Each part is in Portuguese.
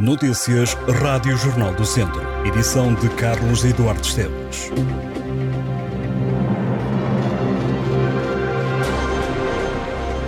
Notícias Rádio Jornal do Centro. Edição de Carlos Eduardo Esteves.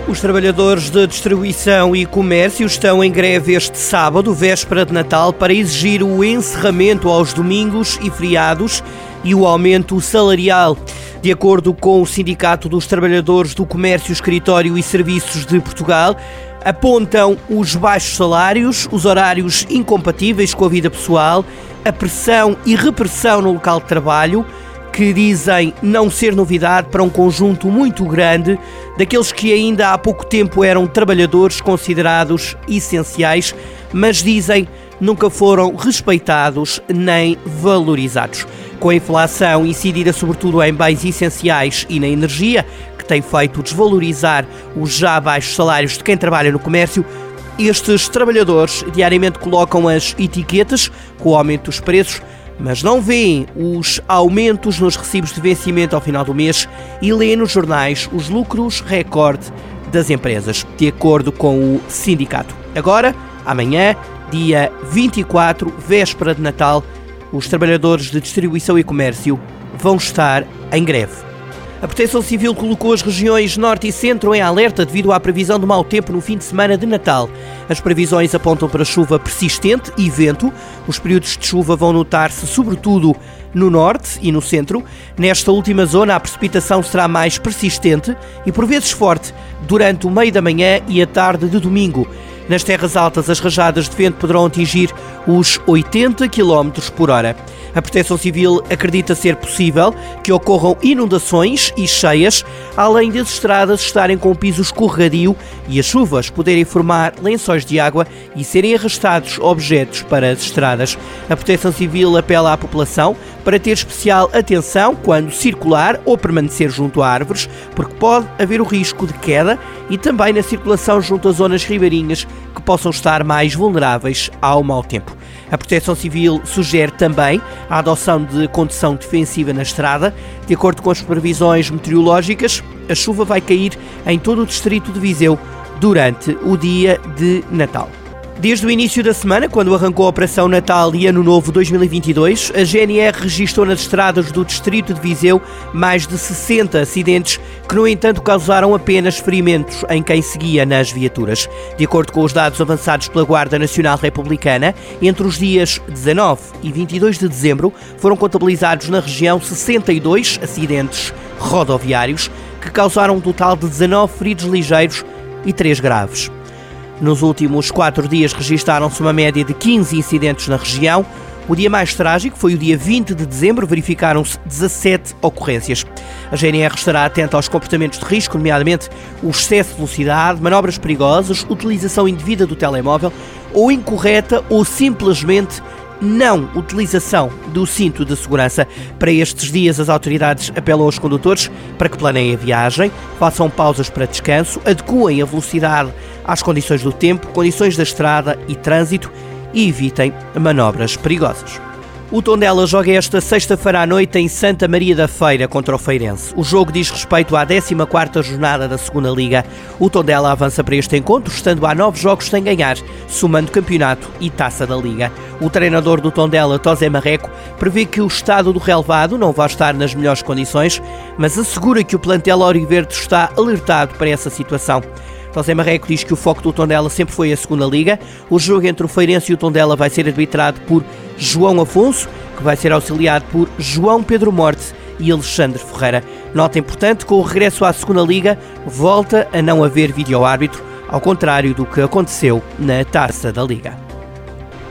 Os trabalhadores de distribuição e comércio estão em greve este sábado, véspera de Natal, para exigir o encerramento aos domingos e feriados e o aumento salarial. De acordo com o Sindicato dos Trabalhadores do Comércio, Escritório e Serviços de Portugal, apontam os baixos salários, os horários incompatíveis com a vida pessoal, a pressão e repressão no local de trabalho, que dizem não ser novidade para um conjunto muito grande daqueles que ainda há pouco tempo eram trabalhadores considerados essenciais, mas dizem nunca foram respeitados nem valorizados. Com a inflação incidida sobretudo em bens essenciais e na energia, que tem feito desvalorizar os já baixos salários de quem trabalha no comércio, estes trabalhadores diariamente colocam as etiquetas com o aumento dos preços mas não veem os aumentos nos recibos de vencimento ao final do mês e lêem nos jornais os lucros recorde das empresas, de acordo com o sindicato. Agora, amanhã, dia 24, véspera de Natal, os trabalhadores de distribuição e comércio vão estar em greve. A Proteção Civil colocou as regiões Norte e Centro em alerta devido à previsão de mau tempo no fim de semana de Natal. As previsões apontam para chuva persistente e vento. Os períodos de chuva vão notar-se sobretudo no norte e no centro. Nesta última zona, a precipitação será mais persistente e por vezes forte durante o meio da manhã e a tarde de domingo. Nas terras altas, as rajadas de vento poderão atingir os 80 km por hora. A Proteção Civil acredita ser possível que ocorram inundações e cheias, além das estradas estarem com piso escorregadio e as chuvas poderem formar lençóis de água e serem arrastados objetos para as estradas. A Proteção Civil apela à população para ter especial atenção quando circular ou permanecer junto a árvores, porque pode haver o risco de queda e também na circulação junto a zonas ribeirinhas que possam estar mais vulneráveis ao mau tempo. A Proteção Civil sugere também a adoção de condução defensiva na estrada. De acordo com as previsões meteorológicas, a chuva vai cair em todo o distrito de Viseu durante o dia de Natal. Desde o início da semana, quando arrancou a Operação Natal e Ano Novo 2022, a GNR registrou nas estradas do Distrito de Viseu mais de 60 acidentes que, no entanto, causaram apenas ferimentos em quem seguia nas viaturas. De acordo com os dados avançados pela Guarda Nacional Republicana, entre os dias 19 e 22 de dezembro foram contabilizados na região 62 acidentes rodoviários que causaram um total de 19 feridos ligeiros e 3 graves. Nos últimos quatro dias registaram-se uma média de 15 incidentes na região. O dia mais trágico foi o dia 20 de dezembro, verificaram-se 17 ocorrências. A GNR estará atenta aos comportamentos de risco, nomeadamente o excesso de velocidade, manobras perigosas, utilização indevida do telemóvel ou incorreta ou simplesmente não utilização do cinto de segurança. Para estes dias, as autoridades apelam aos condutores para que planeiem a viagem, façam pausas para descanso, adequem a velocidade às condições do tempo, condições da estrada e trânsito e evitem manobras perigosas. O Tondela joga esta sexta-feira à noite em Santa Maria da Feira contra o Feirense. O jogo diz respeito à 14ª jornada da Segunda Liga. O Tondela avança para este encontro, estando a nove jogos sem ganhar, somando campeonato e taça da Liga. O treinador do Tondela, Tosé Marreco, prevê que o estado do relevado não vai estar nas melhores condições, mas assegura que o plantel Auriverde está alertado para essa situação. José Marreco diz que o foco do Tondela sempre foi a segunda liga. O jogo entre o Feirense e o Tondela vai ser arbitrado por João Afonso, que vai ser auxiliado por João Pedro Morte e Alexandre Ferreira. Nota importante, com o regresso à segunda liga, volta a não haver vídeo-árbitro, ao contrário do que aconteceu na Taça da Liga.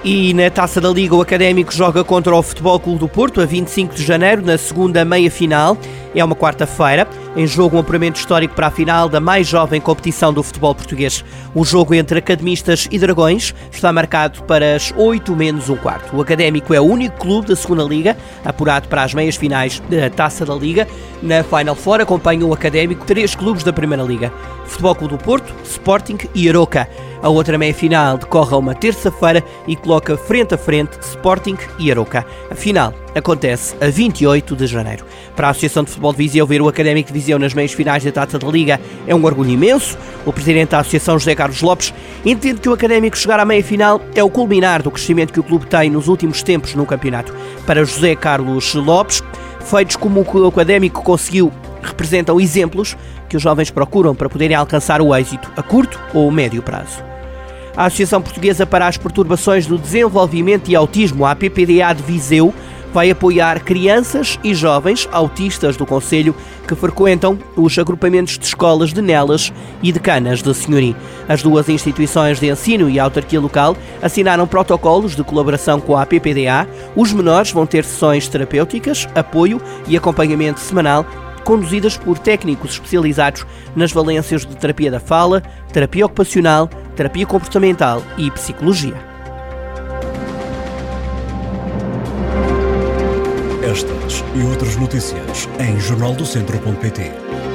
E na Taça da Liga, o Académico joga contra o Futebol Clube do Porto a 25 de janeiro, na segunda meia-final. É uma quarta-feira, em jogo um apuramento histórico para a final da mais jovem competição do futebol português. O jogo entre academistas e dragões está marcado para as 8 menos um quarto. O Académico é o único clube da segunda Liga, apurado para as meias finais da Taça da Liga. Na Final Four acompanham o Académico três clubes da Primeira Liga. Futebol Clube do Porto, Sporting e Aroca. A outra meia-final decorre a uma terça-feira e coloca frente a frente Sporting e Aroca. A final acontece a 28 de janeiro. Para a Associação de Futebol de Viseu, ver o Académico de Viseu nas meias finais da Taça da Liga é um orgulho imenso. O presidente da Associação, José Carlos Lopes, entende que o Académico chegar à meia-final é o culminar do crescimento que o clube tem nos últimos tempos no campeonato. Para José Carlos Lopes, feitos como o Académico conseguiu representam exemplos que os jovens procuram para poderem alcançar o êxito a curto ou médio prazo. A Associação Portuguesa para as Perturbações do Desenvolvimento e Autismo, a PPDA de Viseu, vai apoiar crianças e jovens autistas do Conselho que frequentam os agrupamentos de escolas de Nelas e de Canas de Senhorim. As duas instituições de ensino e autarquia local assinaram protocolos de colaboração com a PPDA. Os menores vão ter sessões terapêuticas, apoio e acompanhamento semanal conduzidas por técnicos especializados nas valências de terapia da fala, terapia ocupacional, terapia comportamental e psicologia. Estas e outras notícias em jornaldocentro.pt.